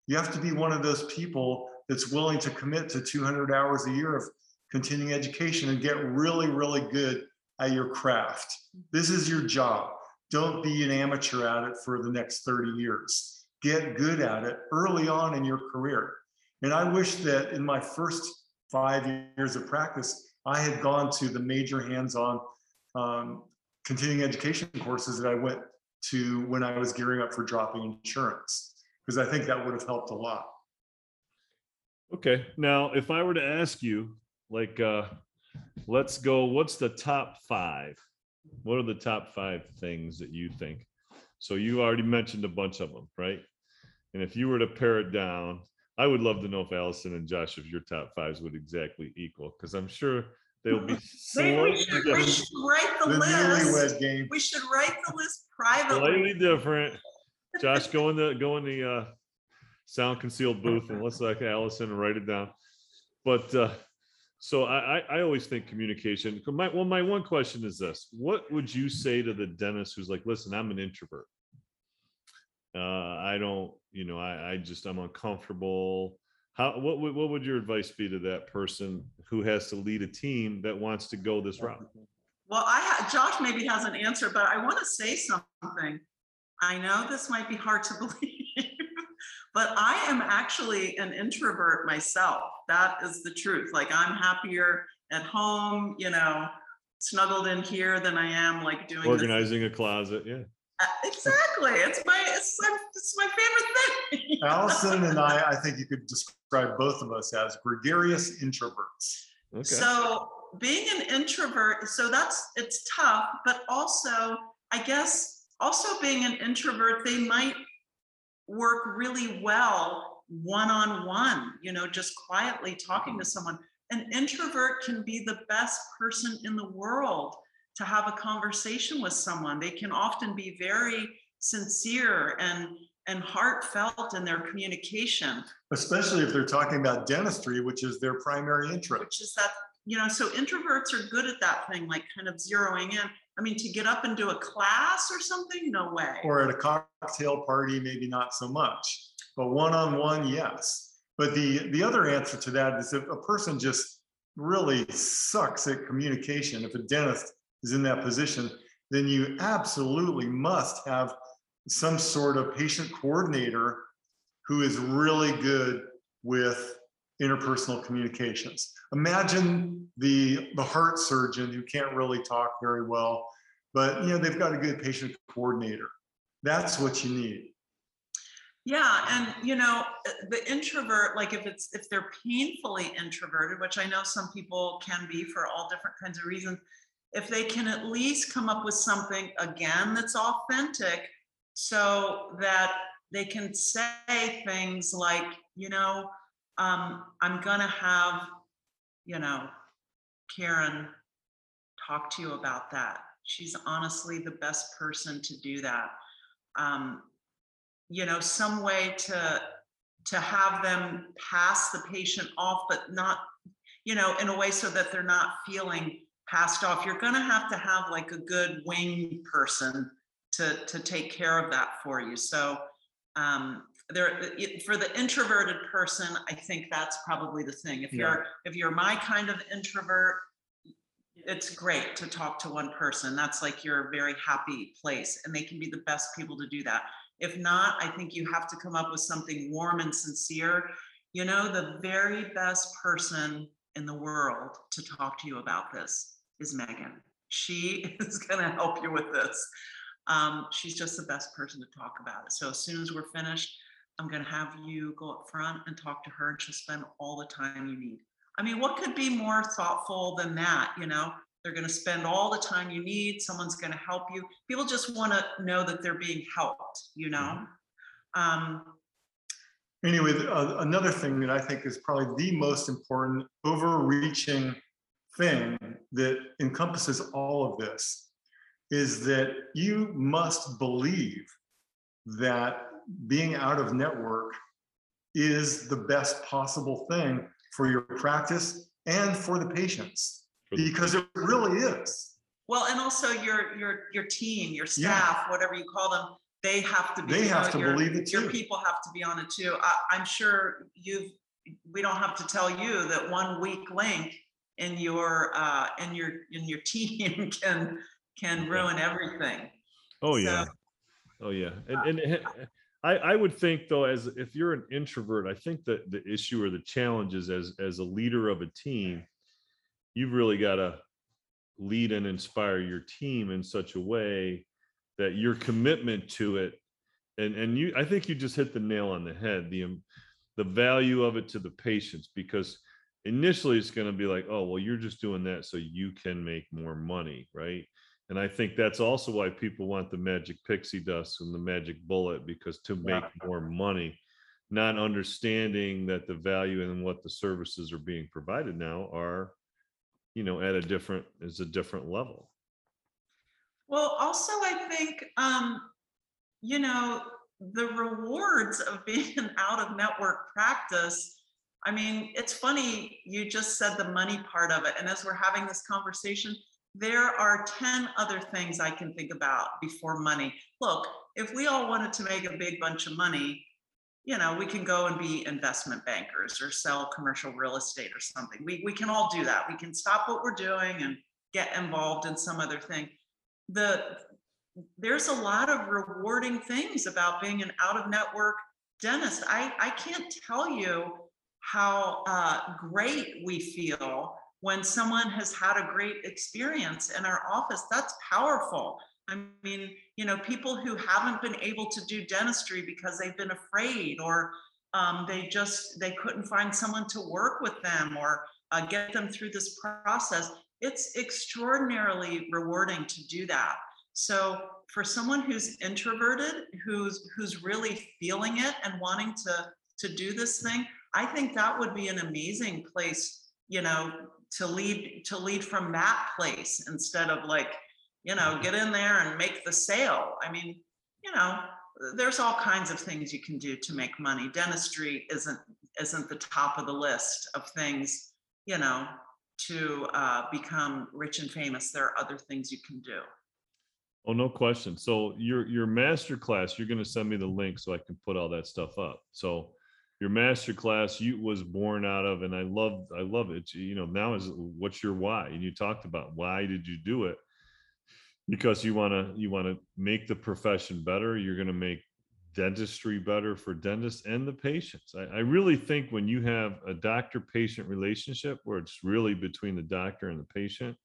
You have to be one of those people that's willing to commit to 200 hours a year of continuing education and get really, really good at your craft. This is your job. Don't be an amateur at it for the next 30 years. Get good at it early on in your career. And I wish that in my first five years of practice, I had gone to the major hands-on um, continuing education courses that I went to when I was gearing up for dropping insurance, because I think that would have helped a lot. Okay, now if I were to ask you, like, uh, let's go, what's the top five? What are the top five things that you think? So you already mentioned a bunch of them, right? And if you were to pare it down, I would love to know if Allison and Josh, if your top fives would exactly equal, because I'm sure they'll be Maybe we should, we should write the The list. newlywed game. We should write the list privately. Slightly different. Josh, go in the, go in the, uh, sound concealed booth and let's like Allison and write it down. But, uh, so I, I, I always think communication, my, well, my one question is this, what would you say to the dentist who's like, listen, I'm an introvert? Uh, I don't, you know, I, I just, I'm uncomfortable. How, what would, what would your advice be to that person who has to lead a team that wants to go this route? Well, I, ha- Josh maybe has an answer, but I want to say something. I know this might be hard to believe, but I am actually an introvert myself. That is the truth. Like I'm happier at home, you know, snuggled in here than I am like doing. this- Organizing a closet, yeah. Exactly. It's my, it's, my- it's my favorite thing. Allison and I, I think you could describe both of us as gregarious introverts. Okay. So being an introvert, so that's it's tough, but also I guess also being an introvert, they might work really well one-on-one, you know, just quietly talking to mm-hmm. someone. An introvert can be the best person in the world to have a conversation with someone. They can often be very sincere and and heartfelt in their communication. Especially if they're talking about dentistry, which is their primary interest. which is that you know so introverts are good at that thing like kind of zeroing in i mean to get up and do a class or something no way Or at a cocktail party, maybe not so much, but one-on-one, yes. But the, the other answer to that is if a person just really sucks at communication, if a dentist is in that position, then you absolutely must have some sort of patient coordinator who is really good with interpersonal communications. Imagine the, the heart surgeon who can't really talk very well, but you know, they've got a good patient coordinator. That's what you need. yeah and you know the introvert like if it's if they're painfully introverted which i know some people can be for all different kinds of reasons if they can at least come up with something again that's authentic so that they can say things like you know um, i'm gonna have you know karen talk to you about that. She's honestly the best person to do that. Um, you know some way to to have them pass the patient off but not you know in a way so that they're not feeling passed off you're going to have to have like a good wing person to to take care of that for you. So um there it- for the introverted person i think that's probably the thing. If Yeah. you're if you're my kind of introvert it's great to talk to one person. That's like your very happy place and they can be the best people to do that. If not i think you have to come up with something warm and sincere. You know the very best person in the world to talk to you about this is megan she is going to help you with this um, she's just the best person to talk about it so as soon as we're finished i'm going to have you go up front and talk to her and she'll spend all the time you need I mean, what could be more thoughtful than that? You know, they're going to spend all the time you need. Someone's going to help you. People just want to know that they're being helped, you know? Um, Anyway, uh, another thing that I think is probably the most important overreaching thing that encompasses all of this is that you must believe that being out of network is the best possible thing for your practice and for the patients because it really is. well, and also your your your team, your Yeah. staff, whatever you call them, they have to be. They you have know, to your- believe it too. Your people have to be on it too. I, I'm sure you've. We don't have to tell you that one weak link in your uh, in your in your team can can ruin everything. Oh, So- yeah. Oh, yeah. And, and I, I would think though, as if you're an introvert, I think that the issue or the challenge is as as a leader of a team, you've really got to lead and inspire your team in such a way that your commitment to it and and you i think you just hit the nail on the head the the value of it to the patients because initially it's going to be like oh well you're just doing that so you can make more money right and i think that's also why people want the magic pixie dust and the magic bullet because to make more money not understanding that the value and what the services are being provided now are you know at a different is a different level Well, also, I think, um, you know, the rewards of being an out of network practice. I mean, it's funny, you just said the money part of it. And as we're having this conversation, there are 10 other things I can think about before money. Look, if we all wanted to make a big bunch of money, you know, we can go and be investment bankers or sell commercial real estate or something. We, we can all do that. We can stop what we're doing and get involved in some other thing. The there's a lot of rewarding things about being an out of network dentist. I, I can't tell you how uh, great we feel when someone has had a great experience in our office. That's powerful. I mean, you know, people who haven't been able to do dentistry because they've been afraid or um, they just they couldn't find someone to work with them or uh, get them through this process. It's extraordinarily rewarding to do that. So for someone who's introverted, who's who's really feeling it and wanting to to do this thing, I think that would be an amazing place, you know, to lead to lead from that place instead of like, you know, get in there and make the sale. I mean, you know, there's all kinds of things you can do to make money. Dentistry isn't isn't the top of the list of things, you know, to uh, become rich and famous. There are other things you can do. Oh, no question. So your your master class, you're going to send me the link so I can put all that stuff up. So your master class you was born out of, and I love I love it. You know, now is what's your why? And you talked about why did you do it? Because you want to you want to make the profession better. You're going to make dentistry better for dentists and the patients. I, I really think when you have a doctor-patient relationship where it's really between the doctor and the patient,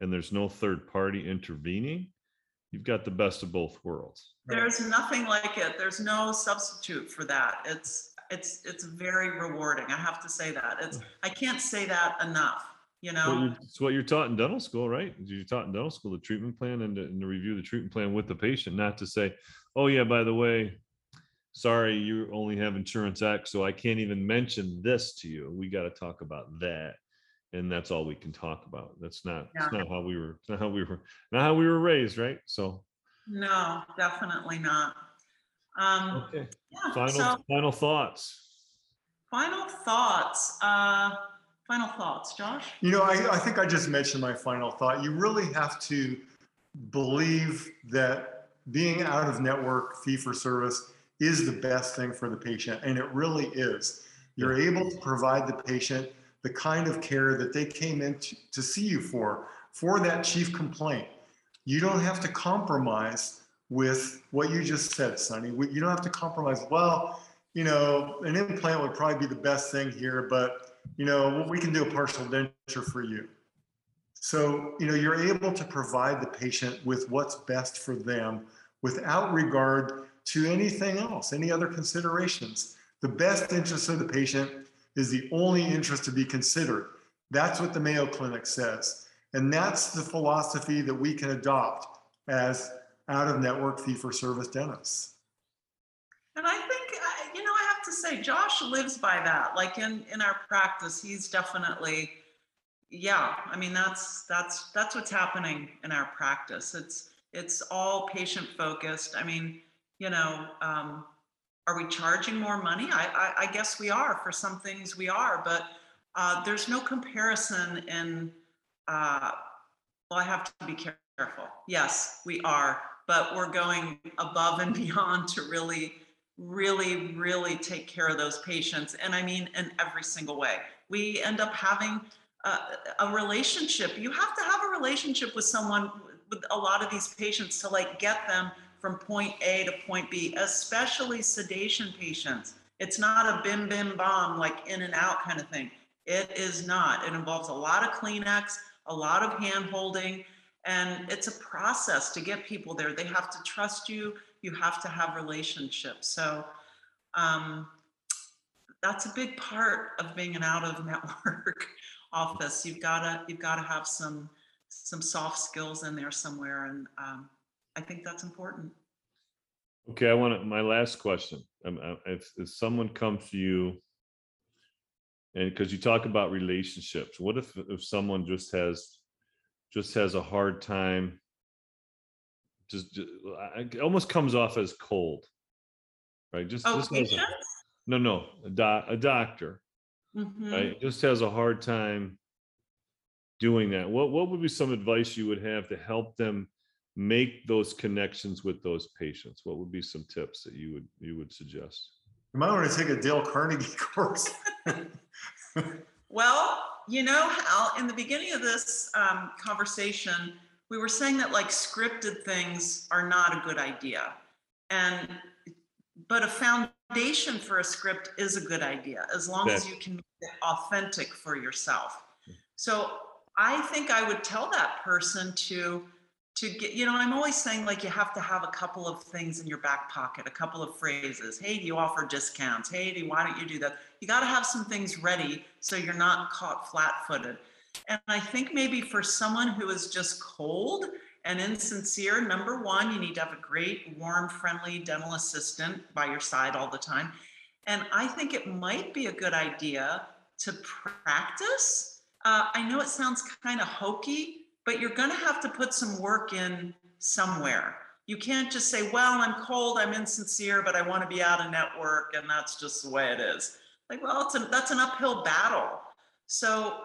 and there's no third party intervening, you've got the best of both worlds. There's nothing like it. There's no substitute for that. It's it's it's very rewarding. I have to say that. It's I can't say that enough. You know, you- It's what you're taught in dental school, right? You're taught in dental school, the treatment plan and to, and to review the treatment plan with the patient, not to say, oh yeah, by the way, sorry, you only have insurance X, so I can't even mention this to you. We got to talk about that. And that's all we can talk about. That's not, that's not how we were, not how we were, not how we were raised, right? So, no, definitely not. Um, okay. yeah, Final, so final thoughts. final thoughts. Uh, final thoughts, Josh. You know, I, I think I just mentioned my final thought. You really have to believe that being out of network fee for service is the best thing for the patient, and it really is. You're able to provide the patient the kind of care that they came in to, to see you for, for that chief complaint. You don't have to compromise with what you just said, Sonny. You don't have to compromise. Well, you know, an implant would probably be the best thing here, but you know, we can do a partial denture for you. So, you know, you're able to provide the patient with what's best for them without regard to anything else, any other considerations. The best interest of the patient is the only interest to be considered. That's what the Mayo Clinic says. And that's the philosophy that we can adopt as out of network fee for service dentists. And I think, you know, I have to say, Josh lives by that. Like in in our practice, he's definitely, yeah. I mean, that's that's that's what's happening in our practice. It's it's all patient focused. I mean, you know, um, are we charging more money? I, I I guess we are for some things we are, but uh, there's no comparison in. Uh, well, I have to be careful. Yes, we are, but we're going above and beyond to really really, really take care of those patients. And I mean, in every single way. We end up having a, a relationship. You have to have a relationship with someone, with a lot of these patients to like get them from point A to point B, especially sedation patients. It's not a bim bim bomb, like in and out kind of thing. It is not. It involves a lot of Kleenex, a lot of hand holding, and it's a process to get people there. They have to trust you, you have to have relationships. So, um, that's a big part of being an out of network office. You've got to you've got to have some some soft skills in there somewhere, and um, I think that's important. Okay, I want to, my last question. Um, uh, if, if someone comes to you and because you talk about relationships, what if if someone just has just has a hard time just, just it almost comes off as cold, right? Just, Oh, just has a- no, no, a, doc, a doctor, Mhm. right? Just has a hard time doing that. What what would be some advice you would have to help them make those connections with those patients? What would be some tips that you would you would suggest? You might want to take a Dale Carnegie course. Well, you know, Hal, in the beginning of this um, conversation, we were saying that like scripted things are not a good idea. And, but a foundation for a script is a good idea as long as you can make it authentic for yourself. So I think I would tell that person to to get you know i'm always saying like you have to have a couple of things in your back pocket a couple of phrases. Hey do you offer discounts? Hey do why don't you do that? You got to have some things ready so you're not caught flat-footed. And i think maybe for someone who is just cold and insincere number one you need to have a great warm friendly dental assistant by your side all the time. And i think it might be a good idea to practice. Uh, i know it sounds kind of hokey but you're going to have to put some work in somewhere. You can't just say, well, I'm cold, I'm insincere, but I want to be out of network, and that's just the way it is. Like, well, it's a, that's an uphill battle. So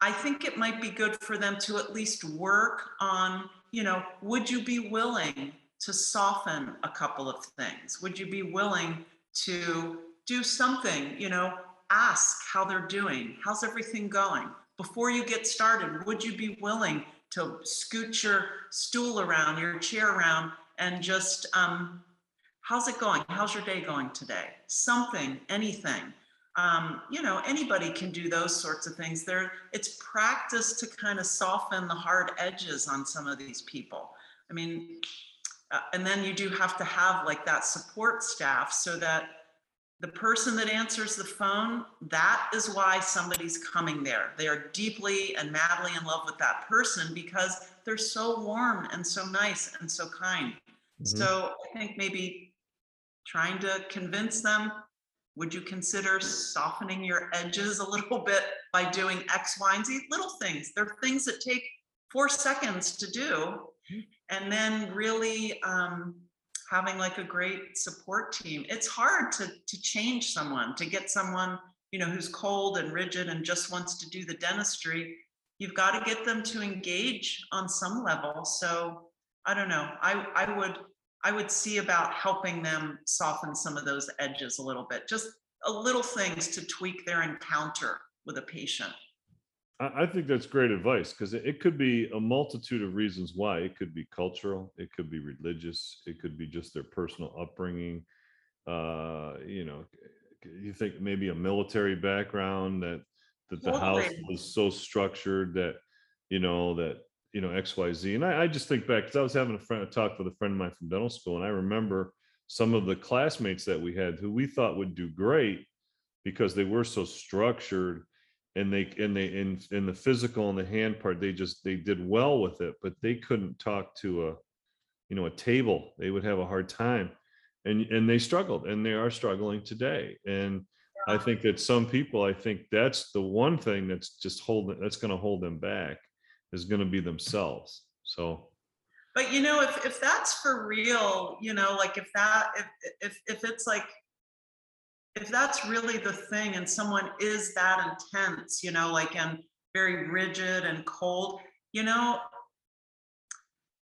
I think it might be good for them to at least work on, you know, would you be willing to soften a couple of things? Would you be willing to do something, you know, ask how they're doing? How's everything going? Before you get started, would you be willing to scoot your stool around, your chair around, and just, um, how's it going? How's your day going today? Something, anything. Um, you know, anybody can do those sorts of things. There, it's practice to kind of soften the hard edges on some of these people. I mean, uh, and then you do have to have like that support staff so that the person that answers the phone, that is why somebody's coming there. They are deeply and madly in love with that person because they're so warm and so nice and so kind. Mhm. So I think maybe trying to convince them, would you consider softening your edges a little bit by doing X, Y, and Z? Little things. They're things that take four seconds to do. And then really um, having like a great support team. It's hard to to change someone, to get someone, you know, who's cold and rigid and just wants to do the dentistry. You've got to get them to engage on some level. So I don't know. I I would I would see about helping them soften some of those edges a little bit. Just a little things to tweak their encounter with a patient. I, think that's great advice because it, could be a multitude of reasons why. It could be cultural, it could be religious, it could be just their personal upbringing. Uh, you know, you think maybe a military background that that the house was so structured that you know that you know X Y Z. And I, I just think back because I was having a friend a talk with a friend of mine from dental school, and I remember some of the classmates that we had who we thought would do great because they were so structured and they and they in in the physical and the hand part they just they did well with it but they couldn't talk to a you know a table. They would have a hard time. And and they struggled and they are struggling today. And i think that some people i think that's the one thing that's just holding that's going to hold them back is going to be themselves. So But you know, if if that's for real, you know, like if that if if if it's like if that's really the thing and someone is that intense, you know, like and very rigid and cold, you know,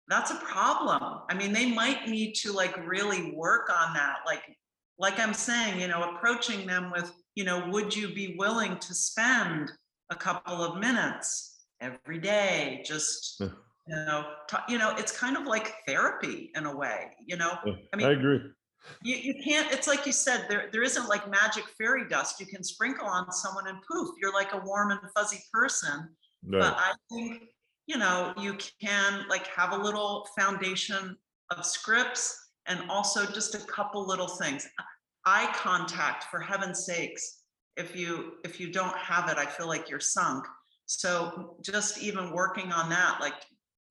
that's a problem. I mean, they might need to like really work on that. Like, like I'm saying, you know, approaching them with, you know, would you be willing to spend a couple of minutes every day just Yeah. you know, ta- you know, it's kind of like therapy in a way, you know? Yeah, I mean I agree. You, you can't, it's like you said, there, there isn't like magic fairy dust you can sprinkle on someone and poof, you're like a warm and fuzzy person. Right. But I think, you know, you can like have a little foundation of scripts and also just a couple little things. Eye contact, for heaven's sakes. If you, if you don't have it, I feel like you're sunk. So just even working on that, like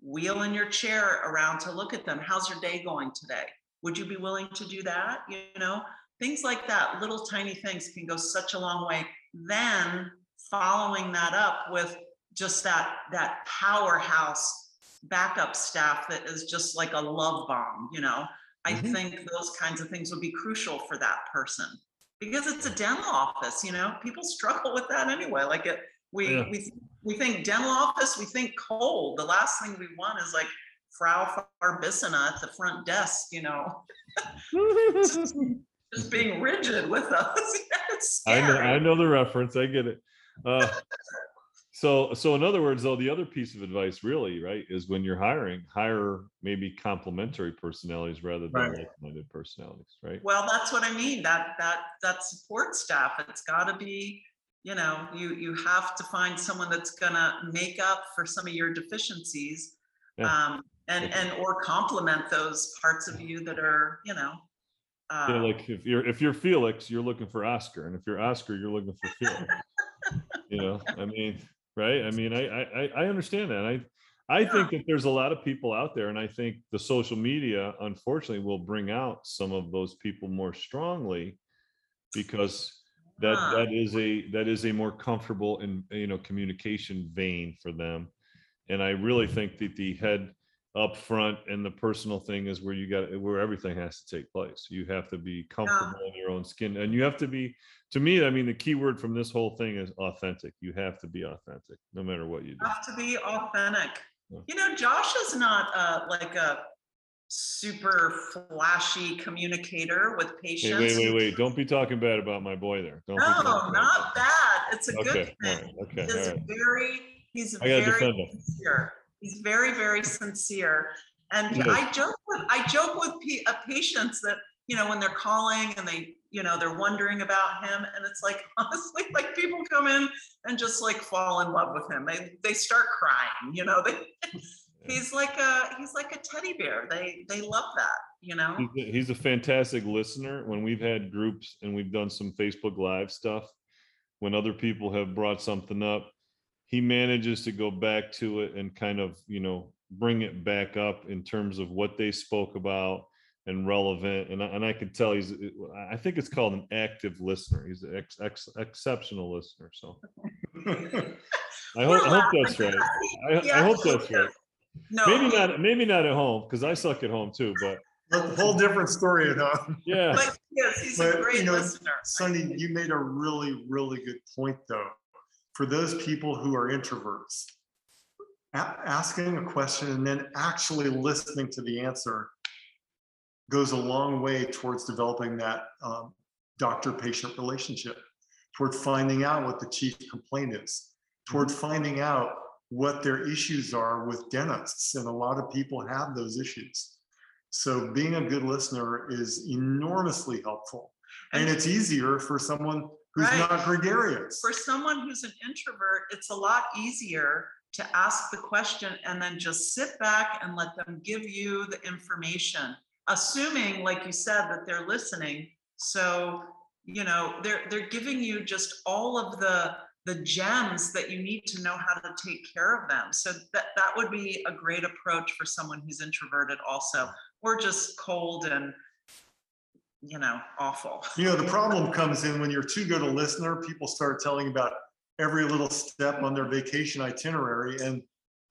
wheeling your chair around to look at them. How's your day going today? Would you be willing to do that? You know, things like that, little tiny things can go such a long way. Then following that up with just that that powerhouse backup staff that is just like a love bomb, you know. I Mhm. think those kinds of things would be crucial for that person because it's a dental office, you know. People struggle with that anyway. Like it, we Yeah. we we think dental office, we think cold. The last thing we want is like Frau Farbissina at the front desk, you know, just being rigid with us. it's I know. I know the reference. I get it. Uh, so, so in other words, though, the other piece of advice, really, right, is when you're hiring, hire maybe complementary personalities rather than Right. like-minded personalities, right? Well, that's what I mean. That that that support staff. It's got to be, you know, you you have to find someone that's gonna make up for some of your deficiencies, Yeah. um, and and or complement those parts of you that are, you know. Uh, know, like if you're if you're Felix, you're looking for Oscar, and if you're Oscar, you're looking for Felix. you know, I mean, right? I mean, I I I- I understand that. I I think that there's a lot of people out there, and I think the social media, unfortunately, will bring out some of those people more strongly because that Huh. that is a that is a more comfortable and you know communication vein for them. And I really think that the head up front and the personal thing is where you got where everything has to take place. You have to be comfortable in your own skin, and you have to be. To me, I mean, the key word from this whole thing is authentic. You have to be authentic, no matter what you do. you have to be authentic. Yeah. You know, Josh is not uh, like a super flashy communicator with patients. wait, wait, wait! Don't be talking bad about my boy there. Don't No, bad not bad. It's a him. good Okay, thing. right, okay, He's right. very, he's I gotta very defend him. sincere. He's very, very sincere. And I joke with, I joke with pa- uh, patients that, you know, when they're calling and they, you know, they're wondering about him. And it's like, honestly, like people come in and just like fall in love with him. They, they start crying, you know, they, he's like a, he's like a teddy bear. They, they love that, you know? He's a, he's a fantastic listener. When we've had groups and we've done some Facebook Live stuff, when other people have brought something up, he manages to go back to it and kind of, you know, bring it back up in terms of what they spoke about and relevant. And I, and I can tell he's, I think it's called an active listener. He's an ex, ex, exceptional listener. So I We're hope, I hope laughing that's right. I, He I hope actually that's right. No. Maybe not, maybe not at home because I suck at home too, but A whole different story at home. yeah. But yes, he's a But, you great know, listener. Sonny, you made a really, really good point though. For those people who are introverts, a- asking a question and then actually listening to the answer goes a long way towards developing that um, doctor-patient relationship, toward finding out what the chief complaint is, toward finding out what their issues are with dentists. And a lot of people have those issues. So being a good listener is enormously helpful. And it's easier for someone who's Right. not gregarious. For someone who's an introvert, it's a lot easier to ask the question and then just sit back and let them give you the information, assuming, like you said, that they're listening. So, you know, they're they're giving you just all of the the gems that you need to know how to take care of them. So that that would be a great approach for someone who's introverted also, or just cold and you know, awful. You know, the problem comes in when you're too good a listener, people start telling about every little step on their vacation itinerary. And,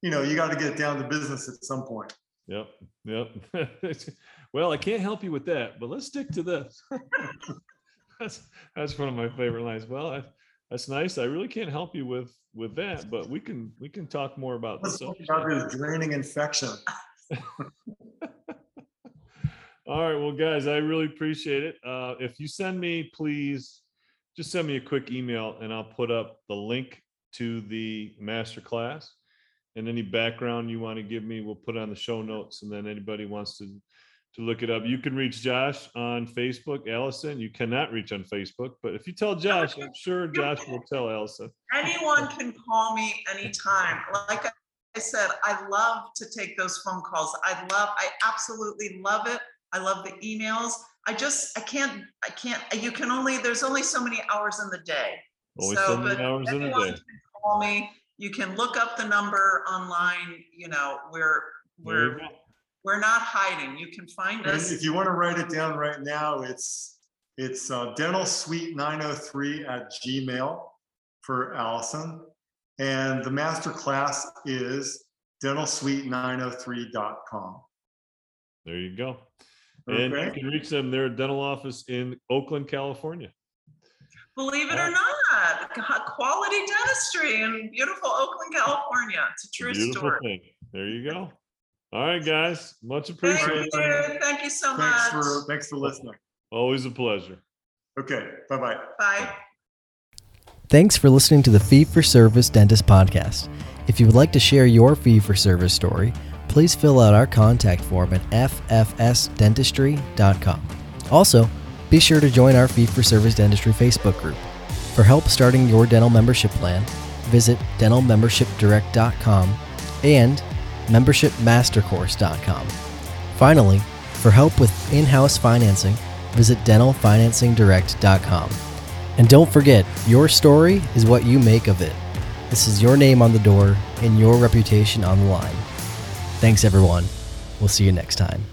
you know, you got to get down to business at some point. Yep, yep. well, I can't help you with that, but let's stick to this. that's that's one of my favorite lines. Well, I, that's nice. I really can't help you with with that, but we can we can talk more about Let's this. talk about stuff. this draining infection. All right, well, guys, I really appreciate it. Uh, if you send me, please, just send me a quick email, and I'll put up the link to the master class. and any background you want to give me, we'll put on the show notes. And then anybody wants to to look it up, you can reach Josh on Facebook. Allison, you cannot reach on Facebook, but if you tell Josh, I'm sure Josh will tell Allison. Anyone can call me anytime. Like I said, I love to take those phone calls. I love, I absolutely love it. I love the emails. I just, I can't, I can't, you can only, there's only so many hours in the day. Only So, so many but hours in a anyone day. can Call me. You can look up the number online, you know, we're, we're, we're not hiding. You can find And us. if you want to write it down right now, it's, it's uh, dental suite 903 at Gmail for Allison. And the master class is dentalsuite903.com. There you go. And you can reach them their dental office in Oakland, California. Believe it Wow. or not, quality dentistry in beautiful Oakland, California. It's a true Beautiful story. thing. There you go. All right, guys. Much Thank appreciated. you. Thank you so Thanks much. for, thanks for listening. Always a pleasure. Okay, bye-bye. Bye. Thanks for listening to the Fee for Service Dentist Podcast. If you would like to share your fee for service story, please fill out our contact form at ffsdentistry.com. Also, be sure to join our Fee for Service Dentistry Facebook group. For help starting your dental membership plan, visit dentalmembershipdirect.com and membershipmastercourse.com. Finally, for help with in house financing, visit dentalfinancingdirect.com. And don't forget, your story is what you make of it. This is your name on the door and your reputation on the line. Thanks, everyone. We'll see you next time.